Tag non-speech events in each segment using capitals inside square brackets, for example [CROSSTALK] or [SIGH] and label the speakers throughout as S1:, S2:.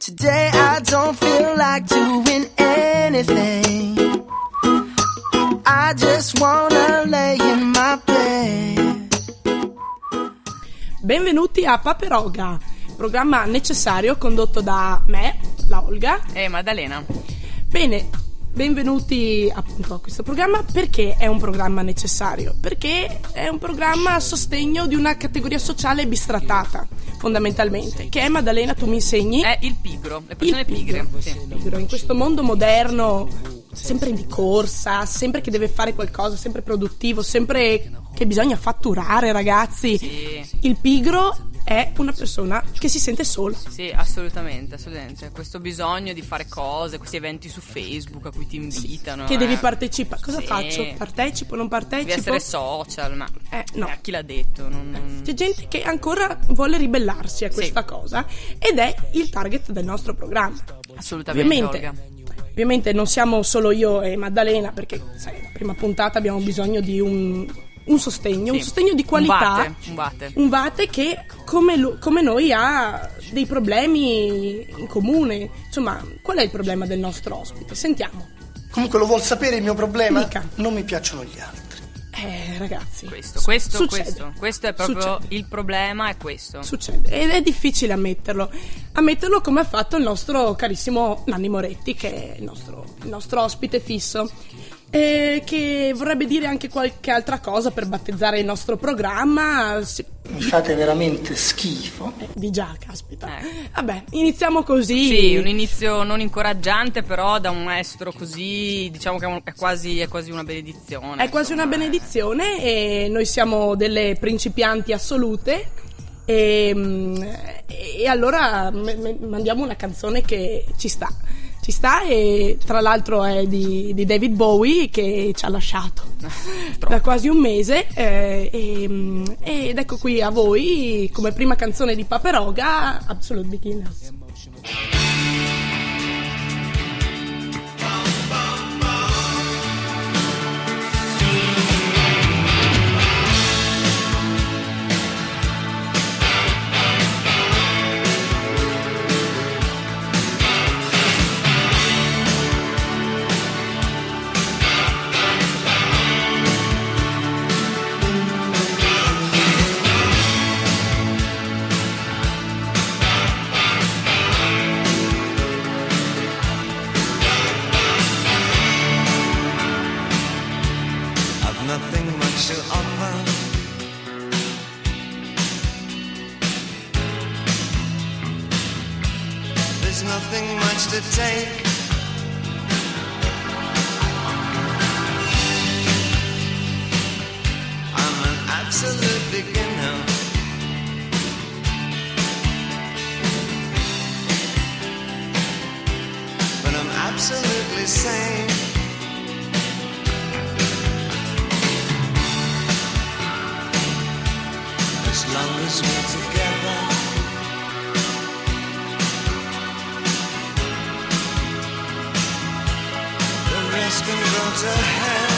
S1: Today I don't feel like doing anything. I just wanna lay in my bed.
S2: Benvenuti a Paperoga, programma necessario condotto da me, la Olga.
S3: E Maddalena.
S2: Bene, benvenuti appunto a questo programma. Perché è un programma necessario? Perché è un programma a sostegno di una categoria sociale bistrattata, fondamentalmente, che è Maddalena, tu mi insegni.
S3: È il pigro, le persone
S2: Il pigro.
S3: pigre. Sì.
S2: pigro. In questo mondo moderno, sempre di corsa, sempre che deve fare qualcosa, sempre produttivo, sempre che bisogna fatturare, ragazzi.
S3: Sì.
S2: Il pigro è una persona che si sente sola.
S3: Sì, assolutamente, assolutamente. Questo bisogno di fare cose, questi eventi su Facebook a cui ti invitano.
S2: Che
S3: eh.
S2: devi partecipare. Cosa
S3: Sì.
S2: faccio? Partecipo? Non partecipo?
S3: Devi essere social, ma
S2: Eh, no.
S3: eh, chi l'ha detto? Non-
S2: C'è gente che ancora vuole ribellarsi a questa cosa ed è il target del nostro programma.
S3: Assolutamente,
S2: Ovviamente, ovviamente non siamo solo io e Maddalena perché sai, la prima puntata abbiamo bisogno di un, un sostegno, un
S3: Sì.
S2: sostegno di
S3: Un
S2: qualità.
S3: un vate.
S2: Un vate che come, lo- come noi ha dei problemi in comune. Insomma, qual è il problema del nostro ospite? Sentiamo.
S4: Comunque lo vuol sapere il mio problema?
S2: Mica.
S4: Non mi piacciono gli altri.
S2: Eh, ragazzi.
S3: Questo, questo, questo. Questo è proprio
S2: Succede.
S3: il problema, è questo.
S2: Succede ed è difficile ammetterlo. Ammetterlo come ha fatto il nostro carissimo Nanni Moretti, che è il nostro, il nostro ospite fisso. E che vorrebbe dire anche qualche altra cosa per battezzare il nostro programma. Si-
S4: Mi fate veramente schifo.
S2: eh, di già, caspita.
S3: Ecco.
S2: Vabbè, iniziamo così.
S3: Sì, un inizio non incoraggiante, però da un maestro così, diciamo che è quasi, è quasi una benedizione.
S2: È quasi una
S3: insomma.
S2: benedizione e noi siamo delle principianti assolute. E, mm, e allora mandiamo una canzone che ci sta. Ci sta e tra l'altro è di, di David Bowie che ci ha lasciato [LAUGHS] da quasi un mese. eh, e, mm, ed ecco qui a voi come prima canzone di Paperoga Absolute Beginners.
S5: Nothing much to offer. There's nothing much to take. I'm an absolute beginner. But I'm absolutely sane. To hell.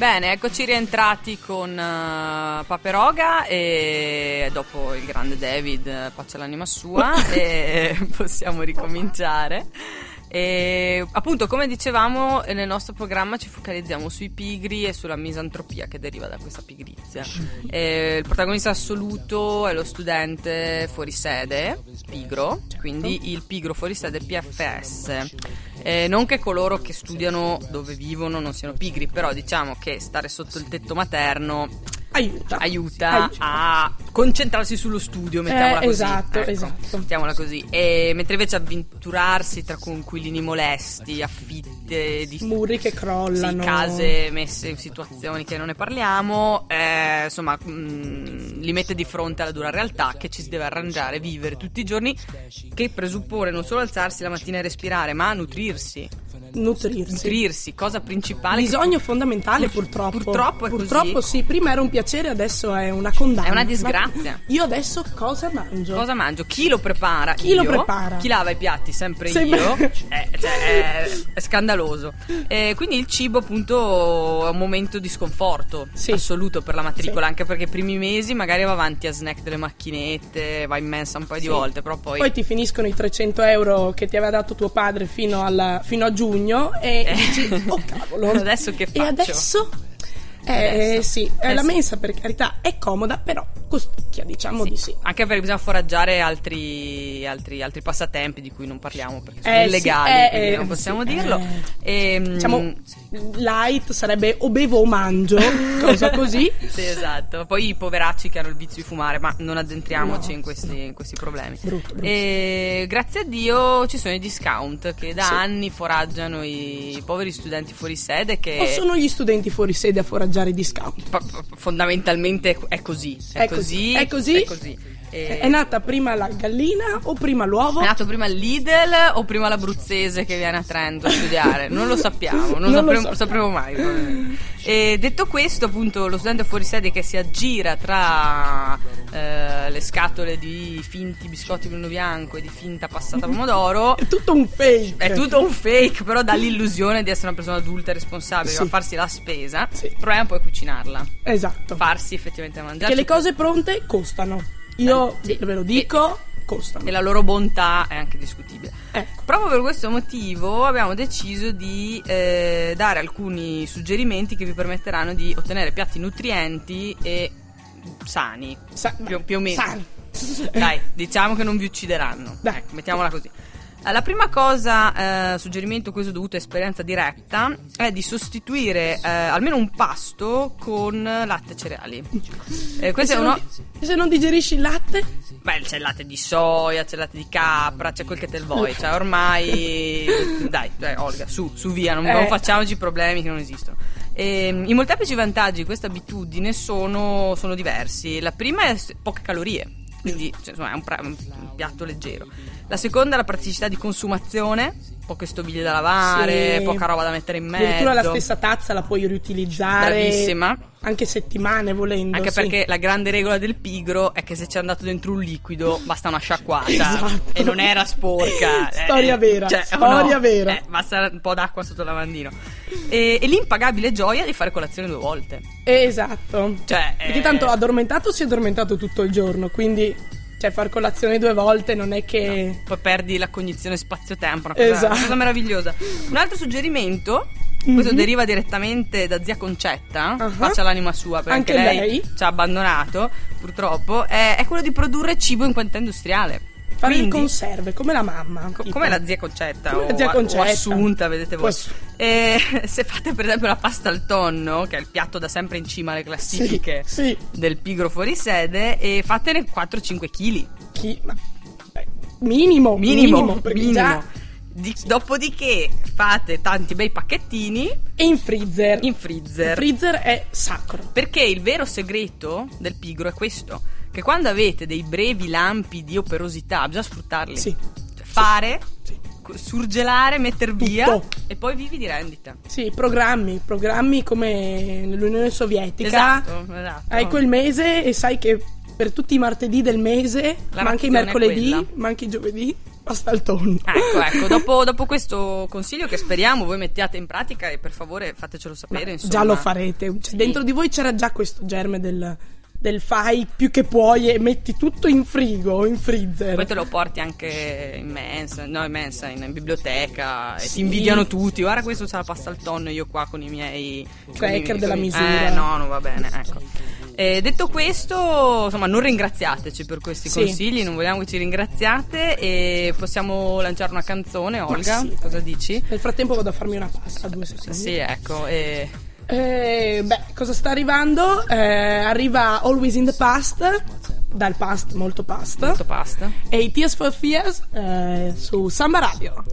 S3: Bene, eccoci rientrati con eh, Paperoga e dopo il grande David, eh, pace l'anima sua, [LAUGHS] e possiamo ricominciare. E appunto, come dicevamo, eh, nel nostro programma ci focalizziamo sui pigri e sulla misantropia che deriva da questa pigrizia. E il protagonista assoluto è lo studente fuori sede, pigro, quindi il pigro fuori sede PFS. Eh, non che coloro che studiano dove vivono non siano pigri, però diciamo che stare sotto il tetto materno
S2: Aiuta.
S3: aiuta
S2: Aiuta.
S3: a concentrarsi sullo studio, mettiamola
S2: Eh,
S3: così.
S2: esatto,
S3: Ecco,
S2: esatto.
S3: Mettiamola così. E, mentre invece avventurarsi tra coinquilini molesti, affitte di
S2: Muri che crollano.
S3: sì, case messe in situazioni che non ne parliamo, eh, insomma, mh, li mette di fronte alla dura realtà che ci si deve arrangiare, vivere tutti i giorni, che presuppone non solo alzarsi la mattina e respirare, ma nutrirsi.
S2: Nutrirsi.
S3: Nutrirsi, cosa principale. che-
S2: Bisogno fondamentale
S3: Pur-
S2: purtroppo.
S3: purtroppo è così.
S2: Purtroppo sì, prima era un piacere, adesso è una condanna.
S3: È una disgrazia.
S2: Io adesso cosa mangio?
S3: Cosa mangio? Chi lo prepara?
S2: Chi lo
S3: Io.
S2: prepara?
S3: Chi lava i piatti? Sempre
S2: Sempre-
S3: io. [LAUGHS] Eh, cioè, è, è scandaloso. Eh, quindi il cibo, appunto, è un momento di sconforto
S2: Sì.
S3: assoluto per la matricola.
S2: Sì.
S3: Anche perché i primi mesi magari va avanti a snack delle macchinette, va in mensa un paio di
S2: Sì.
S3: volte, però poi.
S2: Poi ti finiscono i 300 euro che ti aveva dato tuo padre fino, alla- fino a giugno e
S3: Eh.
S2: dici, oh cavolo. [LAUGHS]
S3: Adesso che
S2: E
S3: faccio?
S2: adesso? Eh,
S3: Adesso.
S2: sì, eh,
S3: Eh,
S2: la
S3: sì.
S2: mensa per carità è comoda, però costicchia, diciamo di sì.
S3: Anche perché bisogna foraggiare altri, altri, altri passatempi di cui non parliamo perché sono
S2: Eh, sì,
S3: illegali,
S2: eh,
S3: quindi
S2: eh,
S3: non possiamo
S2: sì,
S3: dirlo.
S2: eh.
S3: Ehm,
S2: Diciamo, light sarebbe o bevo o mangio, [LAUGHS] cosa così.
S3: Sì, esatto. Poi i poveracci che hanno il vizio di fumare, ma non addentriamoci
S2: No.
S3: in, questi, in questi problemi.
S2: Brutto, brutto.
S3: E grazie a Dio ci sono i discount che da
S2: Sì.
S3: anni foraggiano i poveri studenti fuori sede che
S2: O sono gli studenti fuori sede a foraggiare i discount?
S3: pa- fondamentalmente è così. È,
S2: È così, è così.
S3: È così. E-
S2: È nata prima la gallina o prima l'uovo?
S3: è nato prima il Lidl o prima l'abruzzese che viene a Trento a studiare? Non lo sappiamo, non, [LAUGHS]
S2: Non lo
S3: sapremo,
S2: sappiamo.
S3: sapremo mai. [LAUGHS] E detto questo, appunto, lo studente fuori sede che si aggira tra eh, le scatole di finti biscotti bruno bianco e di finta passata pomodoro. [LAUGHS]
S2: È tutto un fake.
S3: È tutto un fake, però dà l'illusione di essere una persona adulta e responsabile,
S2: Sì.
S3: farsi la spesa.
S2: Sì.
S3: Il problema poi è cucinarla,
S2: Esatto.
S3: farsi effettivamente mangiare.
S2: Perché le cose pronte costano. Io
S3: Eh, sì.
S2: ve lo dico, costano.
S3: E la loro bontà è anche discutibile.
S2: Ecco.
S3: Proprio per questo motivo abbiamo deciso di eh, dare alcuni suggerimenti che vi permetteranno di ottenere piatti nutrienti e sani.
S2: Sa-
S3: più, più o meno.
S2: sani.
S3: Dai, diciamo che non vi uccideranno.
S2: Dai.
S3: Ecco, mettiamola così. Eh, La prima cosa, eh, suggerimento questo dovuto a esperienza diretta, è di sostituire eh, almeno un pasto con latte e cereali. Eh,
S2: E
S3: questo
S2: se,
S3: è
S2: non
S3: uno...
S2: di- se non digerisci il latte?
S3: Beh, c'è il latte di soia, c'è il latte di capra, c'è quel che te vuoi. Cioè, ormai. dai, dai, Olga, su, su via, non,
S2: Eh.
S3: non facciamoci problemi che non esistono. Ehm, I molteplici vantaggi di questa abitudine sono, sono diversi. La prima è poche calorie, quindi cioè, insomma, è un, pra- un piatto leggero. La seconda è la praticità di consumazione, poche stoviglie da lavare,
S2: Sì.
S3: poca roba da mettere in mezzo.
S2: Addirittura la stessa tazza la puoi riutilizzare.
S3: Bravissima.
S2: Anche settimane volendo.
S3: Anche
S2: sì.
S3: perché la grande regola del pigro è che se c'è andato dentro un liquido basta una sciacquata
S2: Esatto.
S3: e non era sporca. [LAUGHS] Eh,
S2: Storia vera,
S3: cioè,
S2: storia
S3: no?
S2: vera.
S3: Eh, basta un po' d'acqua sotto il lavandino. E, e l'impagabile gioia di fare colazione due volte.
S2: Esatto.
S3: Cioè,
S2: Perché
S3: eh,
S2: tanto addormentato si è addormentato tutto il giorno, quindi cioè far colazione due volte non è che
S3: Poi perdi la cognizione spazio-tempo, una cosa,
S2: Esatto.
S3: una cosa meravigliosa. Un altro suggerimento Questo
S6: Mhm.
S3: deriva direttamente da zia Concetta,
S6: Ah.
S3: faccia l'anima sua, perché
S6: Anche
S3: lei,
S6: lei.
S3: ci ha abbandonato, purtroppo, è, è quello di produrre cibo in quantità industriale.
S6: Fare le
S3: Quindi-
S6: conserve, come la mamma.
S3: Co- come la zia Concetta
S6: Come
S3: o,
S6: la zia
S3: o
S6: Concetta.
S3: Assunta, vedete voi.
S6: O Assu-
S3: E [LAUGHS] se fate per esempio la pasta al tonno, che è il piatto da sempre in cima alle classifiche
S6: Sì, sì.
S3: del pigro fuori sede, e fatene 4-5 kg.
S6: Chi? Ma, beh, minimo,
S3: Minimo,
S6: perché
S3: minimo.
S6: già-
S3: Di- dopodiché fate tanti bei pacchettini
S6: E in freezer.
S3: in freezer.
S6: Il freezer è sacro.
S3: Perché il vero segreto del pigro è questo: che quando avete dei brevi lampi di operosità, bisogna sfruttarli.
S6: Sì.
S3: Cioè, fare,
S6: Sì.
S3: surgelare, metter via
S6: Tutto.
S3: e poi vivi di rendita.
S6: Sì, programmi, programmi come nell'Unione Sovietica.
S3: Esatto, esatto.
S6: Hai quel mese e sai che per tutti i martedì del mese,
S3: La
S6: ma anche i mercoledì, ma anche i giovedì, pasta al tonno.
S3: Ecco, [LAUGHS] ecco, dopo, dopo questo consiglio che speriamo voi mettiate in pratica e per favore fatecelo sapere.
S6: Già lo farete. Cioè,
S3: Sì.
S6: Dentro di voi c'era già questo germe del, del fai più che puoi e metti tutto in frigo, in freezer.
S3: Poi te lo porti anche in mensa, no in mensa, in, in biblioteca e
S6: Sì.
S3: ti invidiano tutti. Guarda questo c'ha la pasta al tonno e io qua con i miei
S6: Cracker
S3: i-
S6: della misura.
S3: Eh, no, non va bene, ecco. Eh, detto questo, insomma, non ringraziateci per questi
S6: Sì.
S3: consigli, non vogliamo che ci ringraziate e possiamo lanciare una canzone, Olga?
S6: sì.
S3: Cosa dici?
S6: Nel frattempo vado a farmi una pasta, due secondi.
S3: Sì, ecco, e
S6: Eh, beh, cosa sta arrivando? Eh, arriva Always in the Past, dal past, molto past.
S3: molto pasta.
S6: E i Tears for Fears eh, su Samba Radio.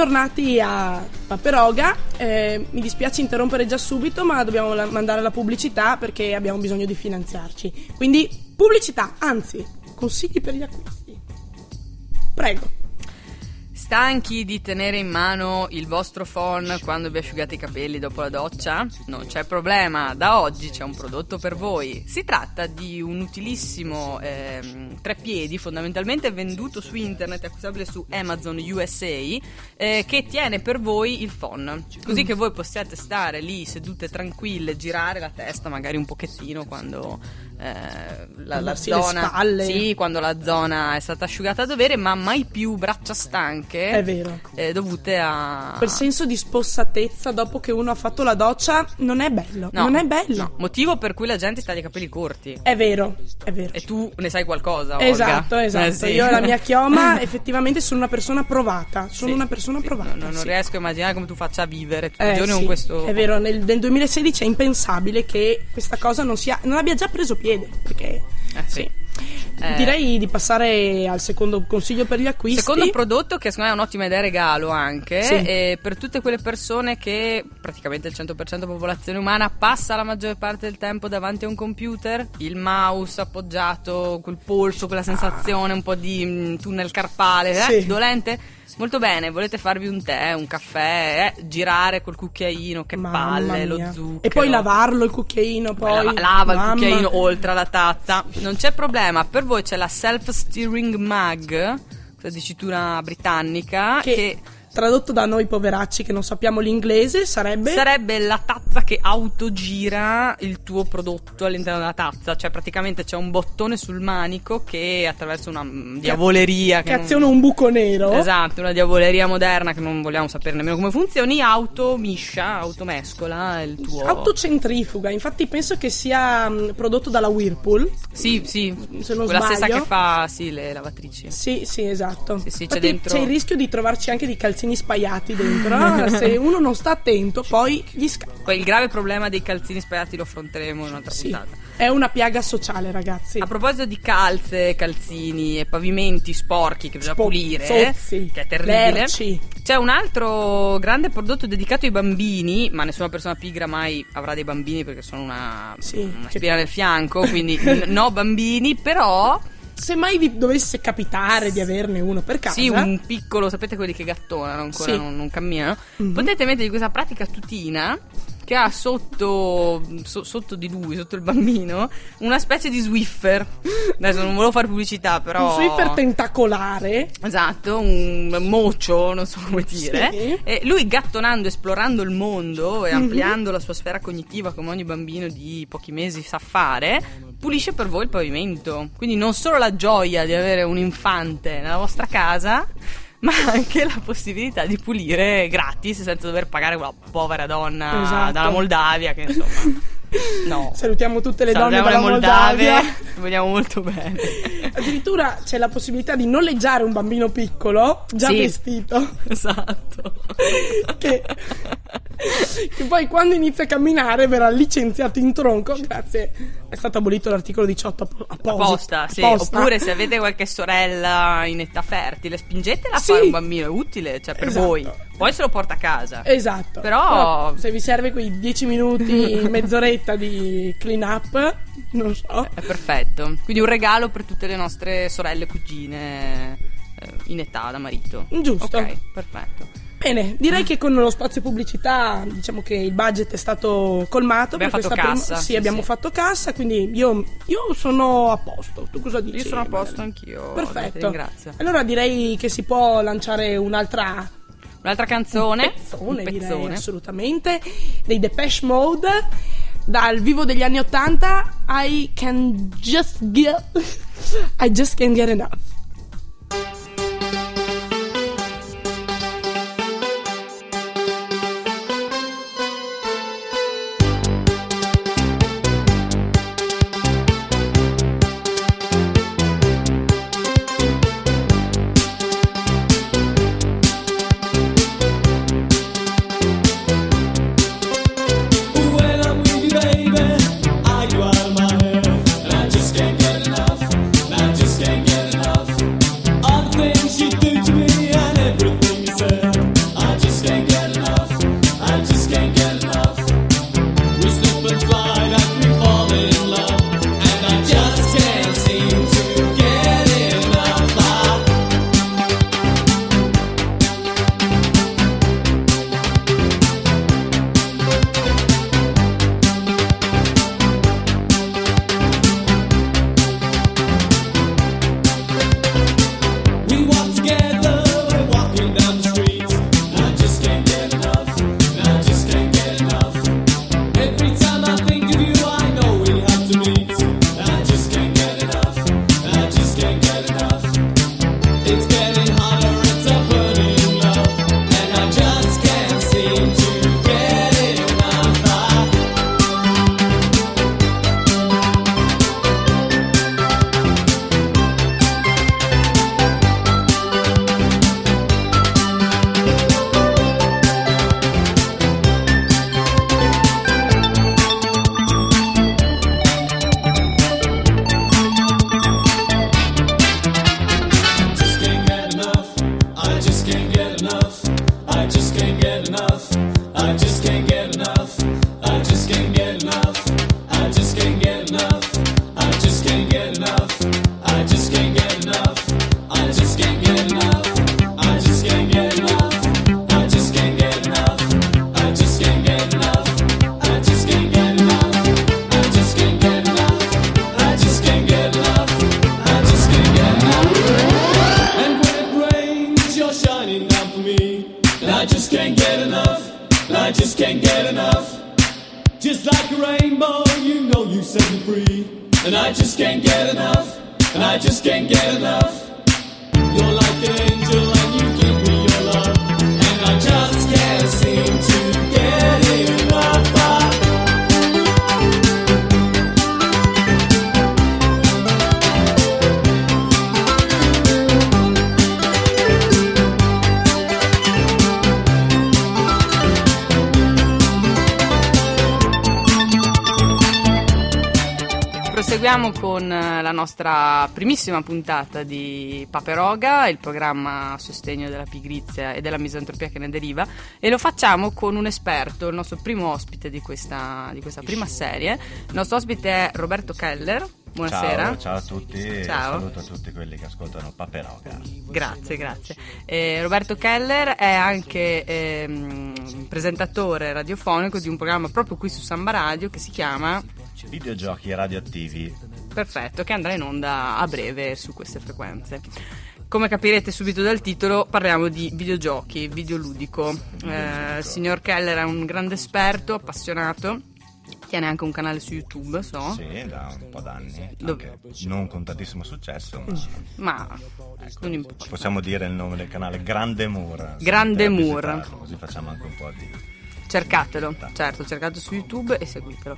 S2: Bentornati a Paperoga. Eh, mi dispiace interrompere già subito, ma dobbiamo la- mandare la pubblicità perché abbiamo bisogno di finanziarci. Quindi, pubblicità, anzi, consigli per gli acquisti. Prego.
S3: Stanchi di tenere in mano il vostro phone quando vi asciugate i capelli dopo la doccia? Non c'è problema, da oggi c'è un prodotto per voi. Si tratta di un utilissimo ehm, treppiedi, fondamentalmente venduto su internet, acquistabile su Amazon USA, eh, che tiene per voi il phone. Così che voi possiate stare lì sedute tranquille, girare la testa magari un pochettino quando eh, la, la zona... Sì, quando la zona è stata asciugata a dovere, ma mai più braccia stanche
S2: È vero.
S3: eh, dovute a
S2: Quel senso di spossatezza dopo che uno ha fatto la doccia non è bello.
S3: No,
S2: non è bello.
S3: no. motivo per cui la gente taglia i capelli corti.
S2: È vero, è vero.
S3: E tu ne sai qualcosa, Olga?
S2: Esatto, esatto.
S3: Eh, sì.
S2: Io la mia [LAUGHS] chioma effettivamente sono una persona provata. Sono
S3: Sì,
S2: una persona
S3: sì.
S2: provata.
S3: No, no, non riesco a immaginare come tu faccia a vivere tutti
S2: Eh,
S3: i giorni con questo.
S2: È vero, nel, nel 2016 è impensabile che questa cosa non, sia, non abbia già preso piede. Perché
S3: Eh, sì. Eh,
S2: direi di passare al secondo consiglio per gli acquisti.
S3: Secondo prodotto che secondo me è un'ottima idea regalo anche
S2: Sì.
S3: eh, per tutte quelle persone che praticamente il 100% della popolazione umana passa la maggior parte del tempo davanti a un computer, il mouse appoggiato, quel polso, quella sensazione un po' di mm, tunnel carpale, eh,
S2: Sì.
S3: dolente. Molto bene, volete farvi un tè, un caffè, eh, girare col cucchiaino, che
S2: Mamma
S3: palle, lo
S2: mia.
S3: zucchero.
S2: E poi lavarlo il cucchiaino.
S3: Poi lava, lava il
S2: Mamma.
S3: cucchiaino oltre alla tazza. Non c'è problema, per voi c'è la self-steering mug, questa dicitura britannica,
S2: Che,
S3: che,
S2: tradotto da noi poveracci che non sappiamo l'inglese sarebbe.
S3: sarebbe la tazza che autogira il tuo prodotto all'interno della tazza. Cioè praticamente c'è un bottone sul manico che attraverso una mm, diavoleria...
S2: che
S3: non-
S2: aziona un buco nero.
S3: Esatto, una diavoleria moderna che non vogliamo sapere nemmeno come funzioni, automiscia, automescola il tuo...
S2: Autocentrifuga, infatti penso che sia mh, prodotto dalla Whirlpool.
S3: Sì, sì,
S2: Se non
S3: quella stessa
S2: sbaglio.
S3: che fa, sì, le lavatrici.
S2: Sì, sì, esatto.
S3: Sì, sì, c'è dentro-
S2: c'è il rischio di trovarci anche dei calzini spaiati dentro. [LAUGHS] Se uno non sta attento, poi gli scappa.
S3: Poi il grave problema dei calzini spaiati lo affronteremo in un'altra
S2: Sì.
S3: puntata.
S2: È una piaga sociale, ragazzi.
S3: A proposito di calze, calzini e pavimenti sporchi che bisogna
S2: Spo-
S3: pulire,
S2: zozzi,
S3: che è terribile.
S2: lerci.
S3: C'è un altro grande prodotto dedicato ai bambini, ma nessuna persona pigra mai avrà dei bambini perché sono una,
S2: Sì,
S3: una
S2: che-
S3: spina nel fianco, quindi n- no bambini, però
S2: Se mai vi dovesse capitare di averne uno per casa,
S3: sì, un piccolo, sapete quelli che gattonano ancora,
S2: Sì.
S3: non, non camminano,
S2: Mhm.
S3: potete mettergli questa pratica tutina che ha sotto, so- sotto di lui, sotto il bambino, una specie di Swiffer. Adesso non volevo fare pubblicità, però...
S2: un Swiffer tentacolare.
S3: Esatto, un mocio, non so come dire.
S2: Sì.
S3: E lui gattonando, esplorando il mondo e ampliando la sua sfera cognitiva come ogni bambino di pochi mesi sa fare, pulisce per voi il pavimento. Quindi non solo la gioia di avere un infante nella vostra casa, [LAUGHS] ma anche la possibilità di pulire gratis senza dover pagare quella povera donna
S2: Esatto.
S3: dalla Moldavia che insomma... [LAUGHS] No.
S2: Salutiamo tutte le donne
S3: Salutiamo
S2: dalla
S3: le Moldave,
S2: Moldavia.
S3: ti vogliamo molto bene. [LAUGHS]
S2: Addirittura c'è la possibilità di noleggiare un bambino piccolo, già
S3: Sì.
S2: vestito,
S3: Esatto.
S2: che, [LAUGHS] che poi quando inizia a camminare verrà licenziato in tronco. Grazie, è stato abolito l'articolo 18 appo- apposta.
S3: apposta, sì.
S2: apposta.
S3: Oppure se avete qualche sorella in età fertile, spingetela a
S2: Sì.
S3: fare un bambino, è utile, cioè per
S2: Esatto.
S3: voi. Poi se lo porta a casa.
S2: Esatto.
S3: Però-
S2: se vi serve quei 10 minuti, [LAUGHS] mezz'oretta di clean up, non so.
S3: È perfetto. Quindi un regalo per tutte le nostre sorelle, cugine eh, in età da marito.
S2: Giusto.
S3: Ok, perfetto.
S2: Bene, direi che con lo spazio pubblicità diciamo che il budget è stato colmato.
S3: Abbiamo fatto cassa,
S2: Sì,
S3: sì,
S2: abbiamo
S3: sì.
S2: fatto cassa, quindi io, io sono a posto. Tu cosa dici?
S3: Io sono a posto anch'io.
S2: Perfetto.
S3: Ringrazio.
S2: Allora direi che si può lanciare un'altra
S3: Un'altra canzone.
S2: pezzone,
S3: un
S2: direi,
S3: pezzone.
S2: assolutamente, dei Depeche Mode. Dal vivo degli anni 80, I can just get. [LAUGHS] I just can't get enough.
S3: Proseguiamo con eh, la nostra primissima puntata di Paperoga, il programma a sostegno della pigrizia e della misantropia che ne deriva, e lo facciamo con un esperto, il nostro primo ospite di questa, di questa prima serie. Il nostro ospite è Roberto Keller. Buonasera.
S7: Ciao, ciao a tutti
S3: Ciao.
S7: saluto a tutti quelli che ascoltano Paperoga.
S3: Grazie, grazie. Eh, Roberto Keller è anche ehm, presentatore radiofonico di un programma proprio qui su Samba Radio che si chiama
S7: Videogiochi radioattivi.
S3: Perfetto, che andrà in onda a breve su queste frequenze. Come capirete subito dal titolo, parliamo di videogiochi, videoludico. Eh, il signor Keller è un grande esperto, appassionato, tiene anche un canale su YouTube, so.
S7: Sì, da un po' d'anni.
S3: Dove-
S7: non con tantissimo successo, ma
S3: Ma importa.
S7: possiamo dire il nome del canale Grande se
S3: Grande
S7: visitarlo, Così facciamo anche un po' di...
S3: Cercatelo, certo, cercate su YouTube e seguitelo.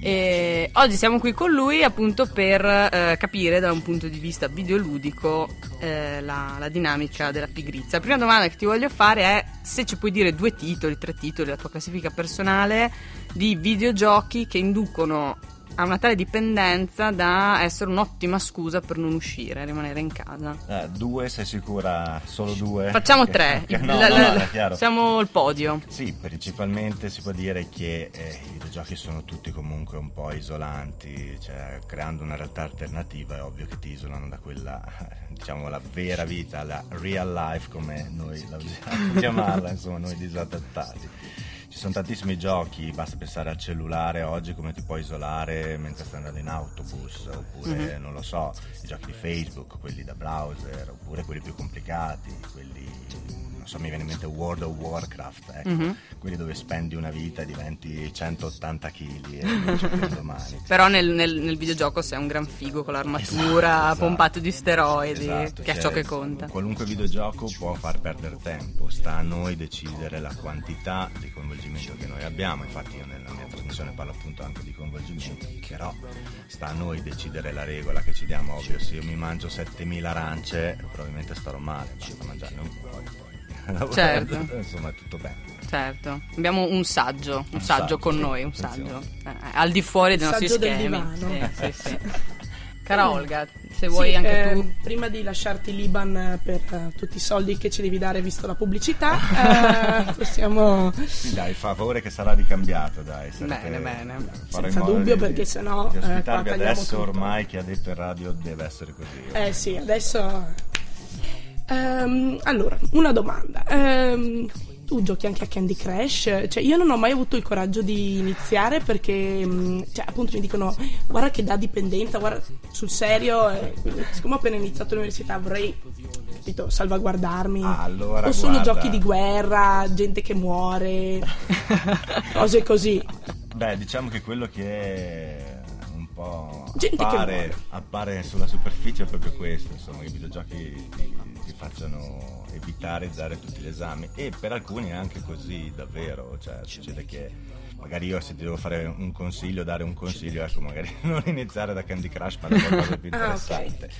S3: E oggi siamo qui con lui appunto per eh, capire da un punto di vista videoludico eh, la, la dinamica della pigrizia. La prima domanda che ti voglio fare è se ci puoi dire due titoli, tre titoli, la tua classifica personale di videogiochi che inducono a una tale dipendenza da essere un'ottima scusa per non uscire, rimanere in casa.
S7: Eh, due, sei sicura? Solo due?
S3: Facciamo tre, [LAUGHS]
S7: no, no, no,
S3: siamo il podio.
S7: Sì, principalmente si può dire che eh, i videogiochi sono tutti comunque un po' isolanti, cioè creando una realtà alternativa è ovvio che ti isolano da quella, [LAUGHS] diciamo, la vera vita, la real life come noi la usiamo [LAUGHS] chiamarla, insomma, noi disadattati. Ci sono tantissimi giochi, basta pensare al cellulare oggi come ti puoi isolare mentre stai andando in autobus, oppure non lo so, i giochi di Facebook, quelli da browser, oppure quelli più complicati, quelli non so, mi viene in mente World of Warcraft, ecco, quelli dove spendi una vita e diventi 180 kg e non domani.
S3: Però nel, nel- nel videogioco sei un gran figo con l'armatura,
S7: Esatto, esatto.
S3: pompato di steroidi,
S7: Esatto,
S3: che è
S7: cioè,
S3: ciò che conta.
S7: Qualunque videogioco può far perdere tempo, sta a noi decidere la quantità di coinvolgimento che noi abbiamo, infatti io nella mia trasmissione parlo appunto anche di coinvolgimento, però sta a noi decidere la regola che ci diamo, ovvio se io mi mangio 7000 arance probabilmente starò male, basta mangiarne un po'.
S3: Certo.
S7: Insomma è tutto bene.
S3: Certo, abbiamo un saggio, un,
S7: Un
S3: saggio,
S7: saggio,
S3: con
S7: sì,
S3: noi, un saggio, eh, al di fuori dei nostri
S2: Saggio del
S3: schemi.
S2: divano.
S3: Sì, sì, sì. [LAUGHS] Cara Olga, se vuoi
S2: Sì,
S3: anche
S2: eh,
S3: tu.
S2: Prima di lasciarti l'Iban eh, per eh, tutti i soldi che ci devi dare visto la pubblicità, [LAUGHS] eh, possiamo
S7: Sì, dai, fa favore che sarà ricambiato, dai.
S3: Bene, bene.
S2: Senza dubbio,
S7: di-
S2: perché sennò,
S7: Di
S2: eh,
S7: ospitarvi
S2: tagliamo
S7: adesso
S2: tutto.
S7: ormai chi ha detto in radio deve essere così.
S2: Eh sì, adesso. Ehm, allora, una domanda. Ehm, tu giochi anche a Candy Crush? Cioè, io non ho mai avuto il coraggio di iniziare perché, mm, cioè, appunto, mi dicono: guarda che dà dipendenza, guarda sul serio. eh, siccome ho appena iniziato l'università, vorrei capito, salvaguardarmi.
S7: Ah, allora,
S2: o solo
S7: guarda.
S2: giochi di guerra, gente che muore, [LAUGHS] cose così.
S7: Beh, diciamo che quello che è un po' appare, appare sulla superficie è proprio questo, insomma, i videogiochi ti, facciano evitare di dare tutti gli esami e per alcuni è anche così davvero, cioè succede che magari io se ti devo fare un consiglio, dare un consiglio, ecco, magari [LAUGHS] non iniziare da Candy Crush ma da qualcosa più [LAUGHS]
S2: Ah, ok.
S7: interessante.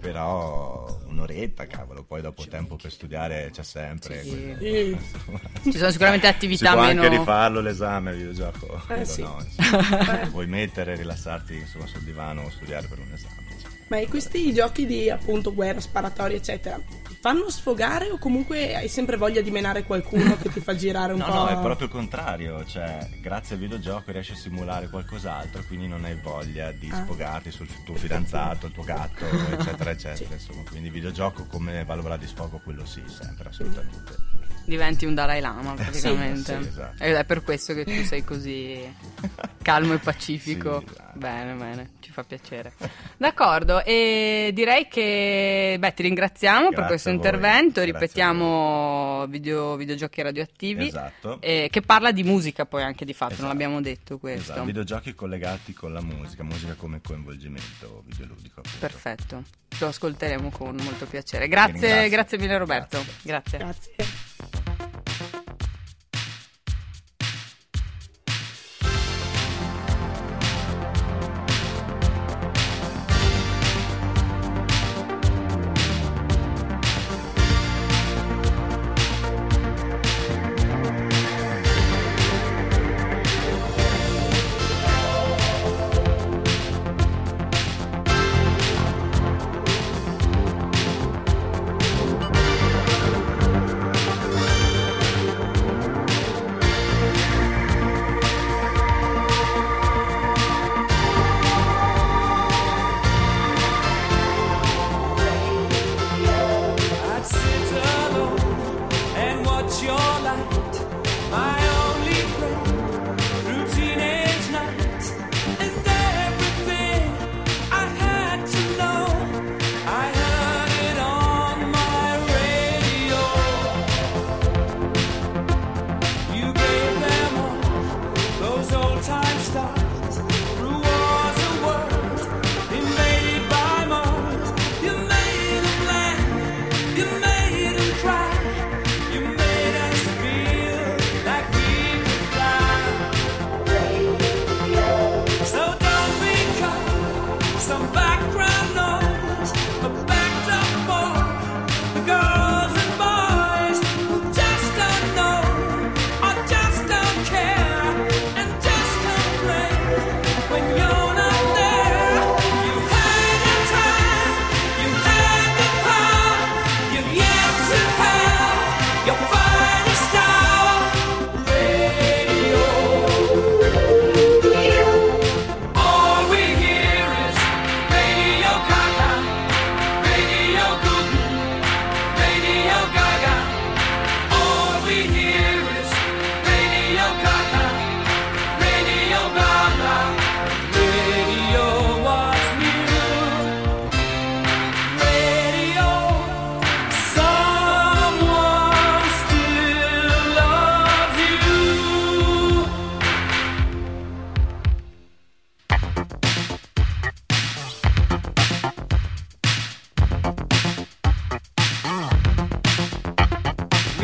S7: Però un'oretta, cavolo, poi dopo tempo per studiare c'è sempre.
S3: Sì.
S7: insomma, [LAUGHS]
S3: Ci sono sicuramente
S7: si
S3: attività
S7: può
S3: meno.
S7: anche rifarlo l'esame il videogioco.
S2: Eh, sì.
S7: no, insomma. Vuoi mettere, rilassarti insomma, sul divano o studiare per un esame.
S2: Ma e questi giochi di appunto guerra, sparatoria, eccetera, ti fanno sfogare o comunque hai sempre voglia di menare qualcuno che ti fa girare un [LAUGHS]
S7: No,
S2: po'?
S7: no, è proprio il contrario, cioè grazie al videogioco riesci a simulare qualcos'altro, quindi non hai voglia di
S2: Ah.
S7: sfogarti sul tuo fidanzato, il tuo gatto, eccetera, [LAUGHS] eccetera. Insomma, quindi il videogioco come valvola di sfogo, quello sì, sempre, assolutamente.
S3: Diventi un Dalai Lama praticamente.
S7: sì, esatto.
S3: Ed è per questo che tu sei così [LAUGHS] calmo e pacifico.
S7: Sì, esatto.
S3: Bene, bene, ci fa piacere. D'accordo, e direi che beh, ti ringraziamo per
S7: Grazie
S3: questo
S7: a voi,
S3: intervento.
S7: grazie
S3: Ripetiamo video- videogiochi radioattivi.
S7: Esatto.
S3: eh, che parla di musica poi anche di fatto, non
S7: Esatto.
S3: l'abbiamo detto questo.
S7: Esatto, videogiochi collegati con la musica, musica come coinvolgimento videoludico. appunto.
S3: Perfetto, lo ascolteremo con molto piacere. Grazie, grazie mille Roberto.
S7: Grazie.
S3: Grazie.
S8: Grazie.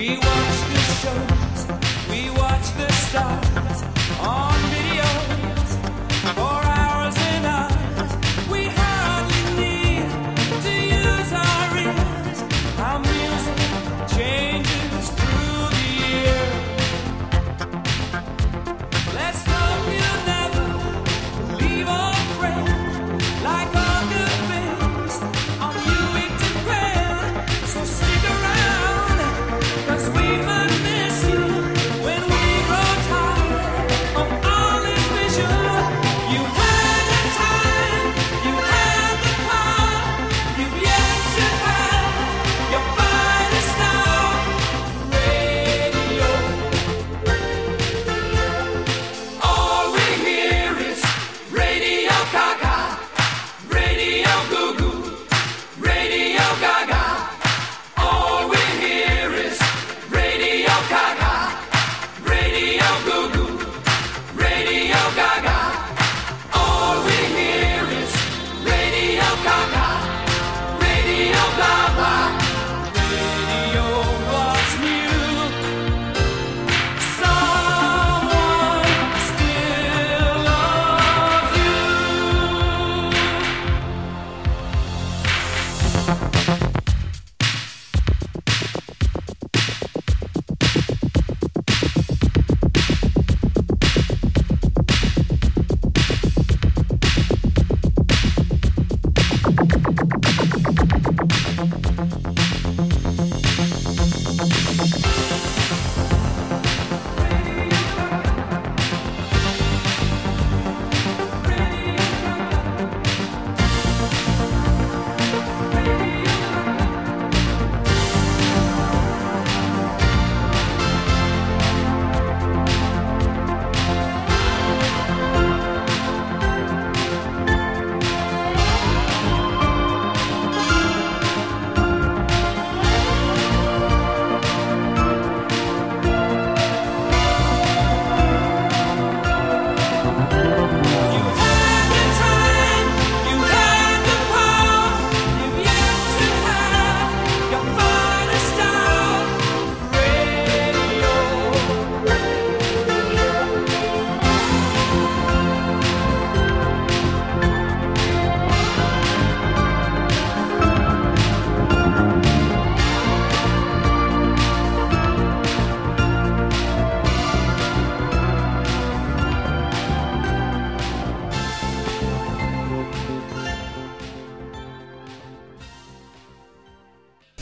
S9: We watch the shows, we watch the stars.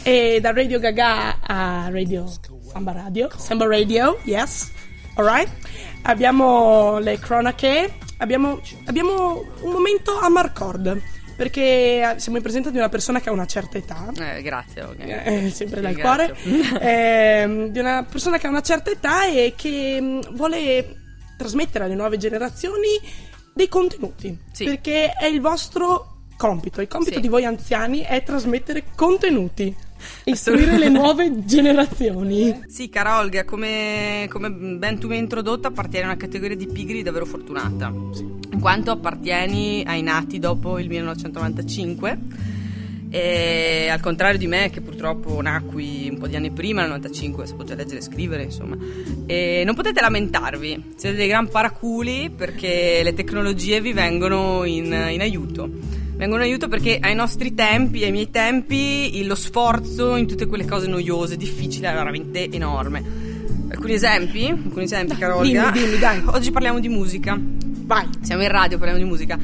S2: E da Radio Gaga a Radio Samba Radio, Samba Radio, yes, alright. Abbiamo le cronache, abbiamo, abbiamo un momento a Marcord, perché siamo in presenza di una persona che ha una certa età.
S3: Eh, grazie. ok.
S2: Eh, sempre dal cuore, [LAUGHS] ehm, di una persona che ha una certa età e che mh, vuole trasmettere alle nuove generazioni dei contenuti.
S3: Sì.
S2: Perché è il vostro compito. Il compito
S3: Sì.
S2: di voi anziani è trasmettere contenuti, istruire le nuove generazioni.
S3: Sì, cara Olga, come, come ben tu mi hai introdotto, appartieni a una categoria di pigri davvero fortunata. In quanto appartieni ai nati dopo il 1995. E al contrario di me, che purtroppo nacqui un po' di anni prima, nel 95, sapevo già leggere e scrivere, insomma. E non potete lamentarvi, siete dei gran paraculi perché le tecnologie vi vengono in, in aiuto. Vengono in aiuto perché ai nostri tempi, ai miei tempi, lo sforzo in tutte quelle cose noiose, difficili, era veramente enorme. Alcuni esempi? Alcuni esempi, cara Olga?
S2: dimmi, dimmi, dai.
S3: Oggi parliamo di musica.
S2: Vai.
S3: Siamo in radio, parliamo di musica.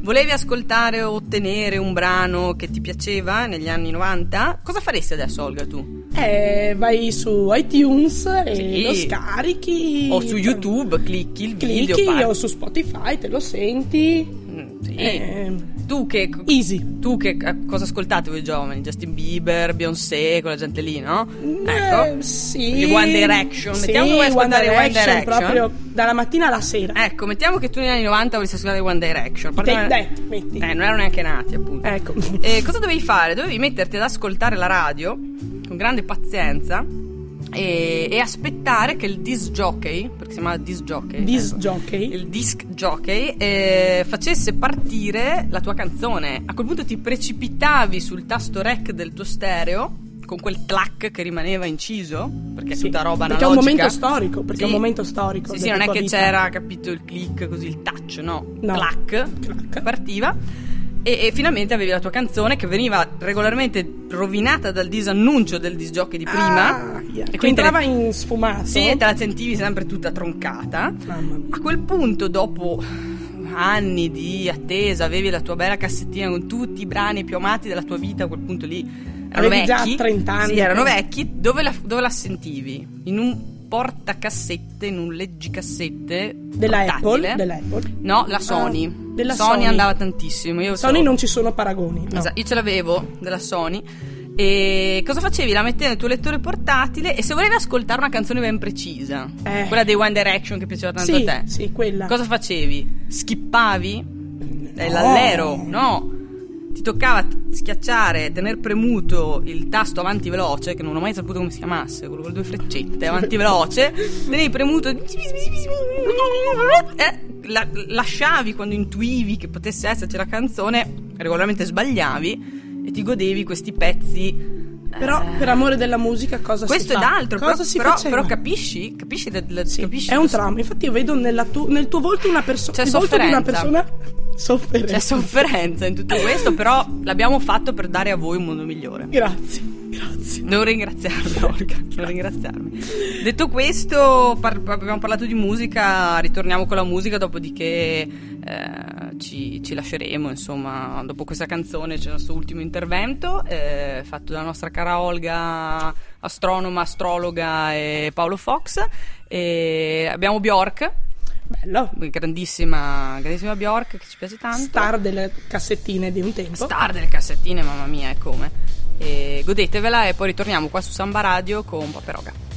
S3: Volevi ascoltare o ottenere un brano che ti piaceva negli anni 90? Cosa faresti adesso, Olga, tu?
S2: Eh, vai su iTunes e
S3: Sì.
S2: lo scarichi.
S3: O su YouTube, clicchi il video.
S2: Clicchi o su Spotify, te lo senti.
S3: Mm.
S2: Eh,
S3: Tu che...
S2: easy.
S3: Tu che a- cosa ascoltate voi giovani? Justin Bieber, Beyoncé, quella gente lì, no?
S2: Eh,
S3: Ecco.
S2: sì.
S3: Gli One Direction.
S2: Sì,
S3: Mettiamo che vuoi ascoltare One Direction.
S2: proprio dalla mattina alla sera.
S3: Ecco, mettiamo che tu negli anni 90 volessi ascoltare One Direction.
S2: Take
S3: Partiamo-
S2: that, metti.
S3: Eh, non erano neanche nati, appunto.
S2: Ecco.
S3: E cosa dovevi fare? Dovevi metterti ad ascoltare la radio con grande pazienza e, e aspettare che il disc jockey, perché si chiama disc jockey,
S2: Disc
S3: ecco,
S2: jockey.
S3: il disc jockey eh, facesse partire la tua canzone. A quel punto ti precipitavi sul tasto rec del tuo stereo con quel clac che rimaneva inciso, perché è
S2: Sì,
S3: tutta roba
S2: perché è un
S3: analogica.
S2: momento storico, perché è un momento storico
S3: Sì, sì, non è che
S2: vita.
S3: c'era, capito, il click così, il touch, no.
S2: No.
S3: Clac,
S2: Clac.
S3: partiva. E, e finalmente avevi la tua canzone che veniva regolarmente rovinata dal disannuncio del disjockey di prima.
S2: Ah, yeah.
S3: E quindi
S2: entrava in sfumato.
S3: Sì, e te la sentivi sempre tutta troncata. A quel punto, dopo anni di attesa, avevi la tua bella cassettina con tutti i brani più amati della tua vita, a quel punto lì erano
S2: Avevi già
S3: vecchi.
S2: 30 anni.
S3: Sì, erano vecchi. Dove la, dove la sentivi? In un portacassette, in un leggicassette
S2: Della. Apple, della Apple.
S3: No, la Sony.
S2: Ah, della
S3: Sony,
S2: Sony.
S3: andava tantissimo. Io
S2: Sony
S3: so-
S2: non ci sono paragoni. no.
S3: Esatto, io ce l'avevo della Sony. E cosa facevi? La mettevi nel tuo lettore portatile e se volevi ascoltare una canzone ben precisa,
S2: Eh.
S3: quella dei One Direction che piaceva tanto
S2: Sì,
S3: a te,
S2: sì, quella.
S3: cosa facevi? Skippavi? Eh, L'allero? No. Ti toccava schiacciare, tener premuto il tasto avanti veloce, che non ho mai saputo come si chiamasse, quello con le due freccette, avanti veloce, tenevi premuto eh, la- lasciavi quando intuivi che potesse esserci la canzone, regolarmente sbagliavi e ti godevi questi pezzi.
S2: Però per amore della musica cosa
S3: Questo
S2: si
S3: ed
S2: fa?
S3: altro,
S2: Cosa
S3: però,
S2: si
S3: però,
S2: faceva?
S3: però capisci? Capisci? le- le-
S2: Sì,
S3: capisci
S2: è un
S3: questo-
S2: trauma. Infatti io vedo nella tu- nel tuo volto una persona
S3: C'è
S2: il volto di una
S3: sofferenza.
S2: persona sofferente.
S3: C'è sofferenza in tutto questo, però l'abbiamo fatto per dare a voi un mondo migliore.
S2: Grazie. Grazie.
S3: Non ringraziarmi, [LAUGHS] Olga, non ringraziarmi. Detto questo, par- abbiamo parlato di musica, ritorniamo con la musica, dopodiché eh, ci, ci lasceremo, insomma, dopo questa canzone c'è il nostro ultimo intervento, eh, fatto dalla nostra cara Olga, astronoma, astrologa e Paolo Fox. E abbiamo Bjork,
S2: Bello.
S3: grandissima, grandissima Bjork che ci piace tanto.
S2: Star delle cassettine di un tempo.
S3: Star delle cassettine, mamma mia, e come. E godetevela e poi ritorniamo qua su Samba Radio con Paperoga.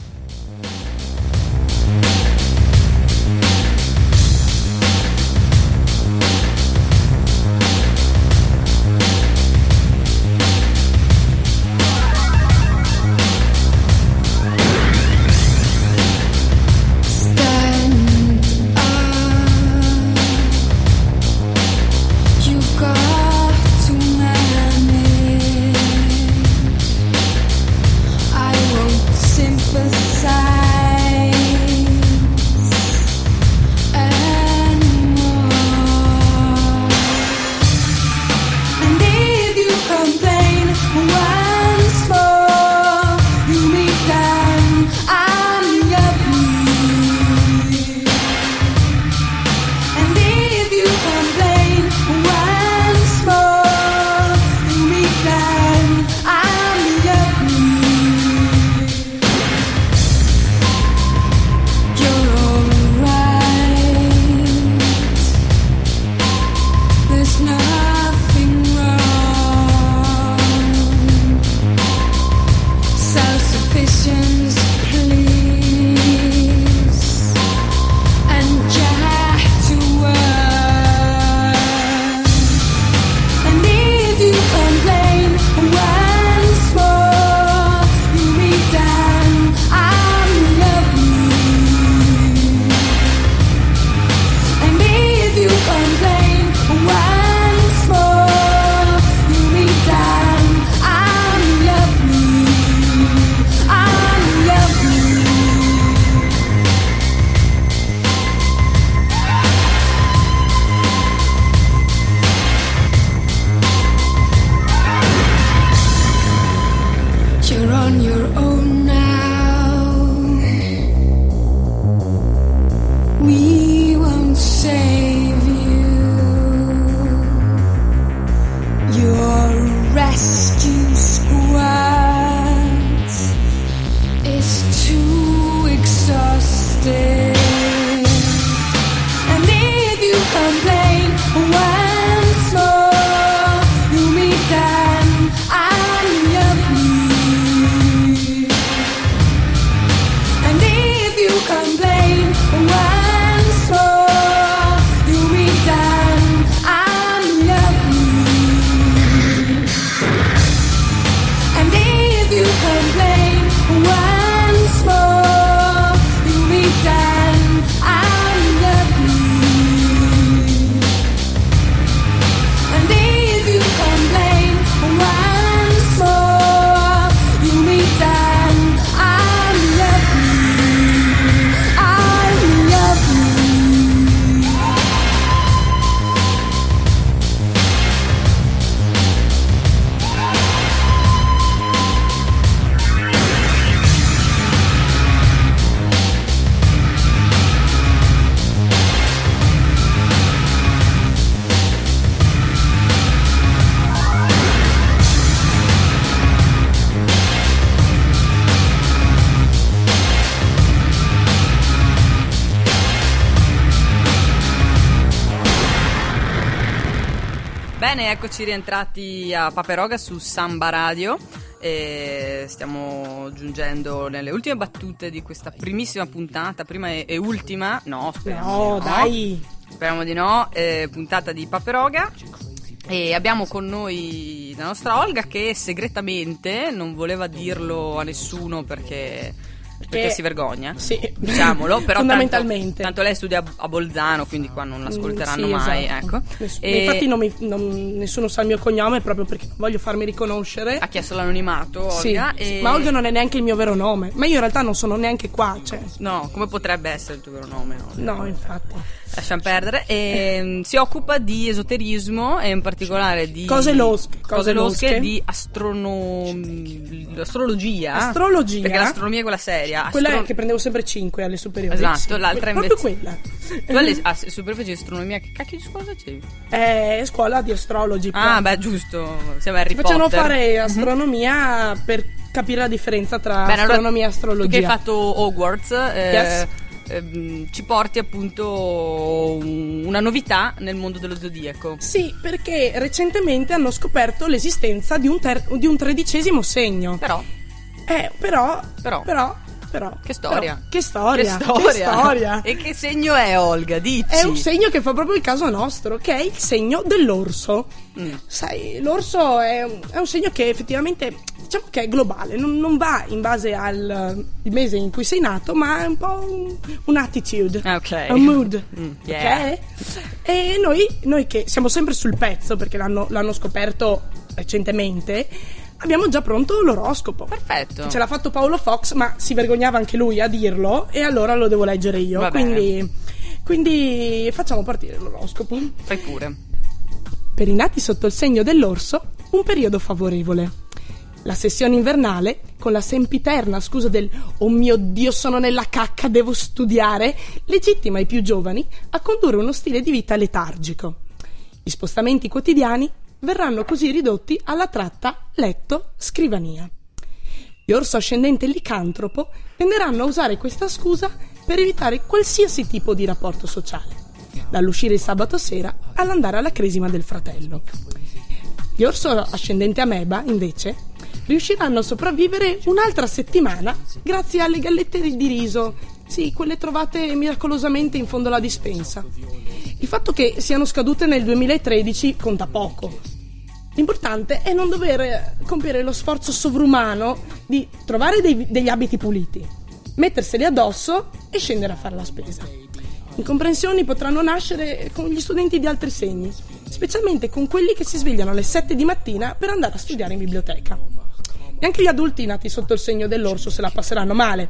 S3: Eccoci rientrati a Paperoga su Samba Radio. E stiamo giungendo nelle ultime battute di questa primissima puntata, prima e, e ultima. No, speriamo
S2: No,
S3: di
S2: dai.
S3: Speriamo di no. eh, puntata di Paperoga. E abbiamo con noi la nostra Olga che segretamente non voleva dirlo a nessuno perché, perché si vergogna.
S2: Sì.
S3: Diciamolo, [LAUGHS] però
S2: Fondamentalmente.
S3: Tanto, tanto lei studia a Bolzano, quindi qua non l'ascolteranno
S2: Mm, sì,
S3: mai.
S2: esatto.
S3: Ecco.
S2: Ness-
S3: E
S2: Infatti non mi- non- nessuno sa il mio cognome proprio perché non voglio farmi riconoscere.
S3: ha chiesto l'anonimato
S2: Sì,
S3: Olga. e-
S2: Ma Olga non è neanche il mio vero nome. Ma io in realtà non sono neanche qua. Cioè,
S3: No, come potrebbe essere il tuo vero nome? Olga?
S2: no, infatti.
S3: Lasciamo perdere. E, mm, si occupa di esoterismo e in particolare di
S2: Cose losche,
S3: cose
S2: cose
S3: losche,
S2: losche.
S3: di astrono- astrologia.
S2: Astrologia.
S3: Perché l'astronomia è quella seria.
S2: Quella
S3: Astro-
S2: che prendevo sempre 5 alle superiori.
S3: Esatto,
S2: Sì,
S3: l'altra invece-
S2: Proprio quella.
S3: Tu alle a super facevi astronomia, che cacchio di scuola facevi?
S2: È scuola di astrologi.
S3: Ah,
S2: però.
S3: beh, giusto. Siamo Harry
S2: Ci facevano
S3: Potter.
S2: fare astronomia per capire la differenza tra
S3: allora,
S2: astronomia e
S3: Tu
S2: astrologia.
S3: che hai fatto Hogwarts, eh,
S2: Yes.
S3: ehm, ci porti appunto un- una novità nel mondo dello zodiaco.
S2: Sì, perché recentemente hanno scoperto l'esistenza di un, ter- di un tredicesimo segno.
S3: Però,
S2: Eh, però,
S3: Però.
S2: però, però.
S3: che storia.
S2: però, che storia.
S3: Che storia.
S2: Che storia.
S3: E che segno è Olga? Dici.
S2: È un segno che fa proprio il caso nostro, che è il segno dell'orso.
S3: Mm.
S2: Sai, l'orso è un, è un segno che effettivamente diciamo che è globale, non, non va in base al il mese in cui sei nato, ma è un po' un, un'attitude,
S3: Ah, ok.
S2: un mood.
S3: Mm, yeah.
S2: Ok? E noi, noi che siamo sempre sul pezzo perché l'hanno, l'hanno scoperto recentemente, abbiamo già pronto l'oroscopo.
S3: Perfetto.
S2: Ce l'ha fatto Paolo Fox, ma si vergognava anche lui a dirlo, e allora lo devo leggere io. Quindi, quindi facciamo partire l'oroscopo.
S3: Fai pure.
S2: Per i nati sotto il segno dell'orso, un periodo favorevole. La sessione invernale, con la sempiterna scusa del Oh mio Dio, sono nella cacca, devo studiare, legittima i più giovani a condurre uno stile di vita letargico. Gli spostamenti quotidiani verranno così ridotti alla tratta letto-scrivania. Gli orso ascendente licantropo tenderanno a usare questa scusa per evitare qualsiasi tipo di rapporto sociale, dall'uscire il sabato sera all'andare alla cresima del fratello. Gli orso ascendente ameba, invece, riusciranno a sopravvivere un'altra settimana grazie alle gallette di riso, sì, quelle trovate miracolosamente in fondo alla dispensa. Il fatto che siano scadute nel 2013 conta poco. L'importante è non dover compiere lo sforzo sovrumano di trovare dei- degli abiti puliti, metterseli addosso e scendere a fare la spesa. Incomprensioni potranno nascere con gli studenti di altri segni, specialmente con quelli che si svegliano alle 7 di mattina per andare a studiare in biblioteca. E anche gli adulti nati sotto il segno dell'orso se la passeranno male.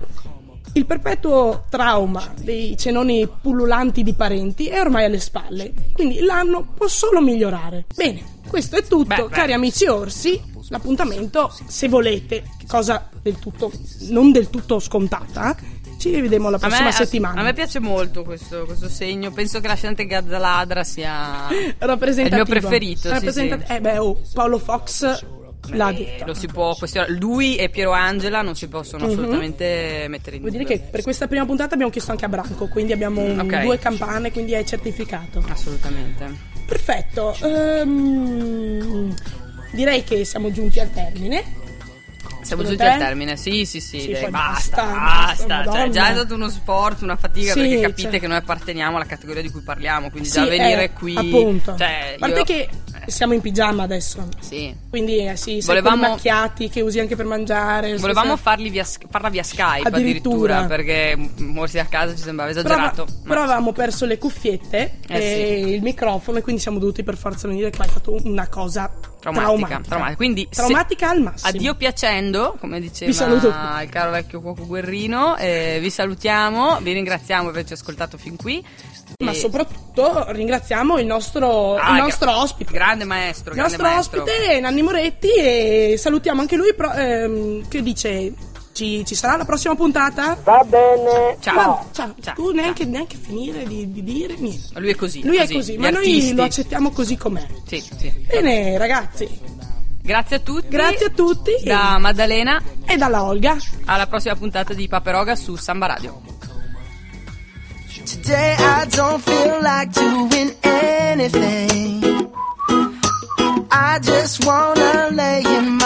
S2: Il perpetuo trauma dei cenoni pullulanti di parenti è ormai alle spalle, quindi l'anno può solo migliorare. Bene, questo è tutto,
S3: Beh, beh.
S2: cari amici orsi. L'appuntamento, se volete, cosa del tutto, non del tutto scontata, ci rivedremo la
S3: A
S2: prossima
S3: me,
S2: settimana.
S3: a me piace molto questo, questo segno. Penso che l'ascendente Gazzaladra sia [LAUGHS] il mio preferito. sì, sì.
S2: Eh beh, oh, Paolo Fox l'ha detto.
S3: Lo si può questionare. Lui e Piero Angela non si possono assolutamente mettere in
S2: Vuol dire
S3: dubbio.
S2: che per questa prima puntata abbiamo chiesto anche a Branco, quindi abbiamo un-
S3: Ok.
S2: due campane, quindi è certificato.
S3: Assolutamente.
S2: Perfetto. ehm, direi che siamo giunti al termine.
S3: Siamo giunti al termine. Sì, sì, sì.
S2: Sì,
S3: dai,
S2: poi
S3: basta,
S2: basta,
S3: basta. Cioè, già è stato uno sport, una fatica
S2: Sì,
S3: perché capite
S2: cioè.
S3: che noi apparteniamo alla categoria di cui parliamo. Quindi
S2: Sì,
S3: già venire
S2: eh,
S3: qui.
S2: Appunto.
S3: Cioè,
S2: a parte
S3: io-
S2: che siamo in pigiama adesso.
S3: Sì.
S2: Quindi eh, sì,
S3: Volevamo-
S2: macchiati che usi anche per mangiare.
S3: Volevamo farli via, farla via Skype
S2: Addirittura.
S3: addirittura, perché morsi a casa ci sembrava
S2: Però,
S3: esagerato. ma-
S2: però avevamo perso le cuffiette
S3: Eh,
S2: e il microfono e quindi siamo dovuti per forza venire qua. Hai fatto una cosa
S3: Traumatica,
S2: traumatica.
S3: traumatica. Quindi se-
S2: Traumatica al massimo.
S3: Addio piacendo, come diceva il caro vecchio cuoco Guerrino. eh, vi salutiamo, vi ringraziamo per averci ascoltato fin qui.
S2: Ma
S3: E-
S2: soprattutto ringraziamo il nostro,
S3: Ah,
S2: il
S3: gra-
S2: nostro ospite.
S3: Grande maestro,
S2: Il
S3: grande
S2: nostro
S3: maestro.
S2: ospite Nanni Moretti e salutiamo anche lui pro- ehm, che dice ci, ci sarà la prossima puntata?
S10: Va bene.
S3: Ciao.
S2: Ma- ciao.
S3: Ciao.
S2: Tu neanche, neanche finire di, di dire niente.
S3: Lui è così.
S2: Lui è così,
S3: gli
S2: ma noi
S3: artisti.
S2: lo accettiamo così com'è.
S3: Sì, sì.
S2: Bene ragazzi,
S3: Grazie a tutti.
S2: grazie a tutti
S3: Da Maddalena
S2: e dalla Olga.
S3: alla prossima puntata di Paperoga su Samba Radio.
S1: Today I don't feel like doing anything. just wanna lay in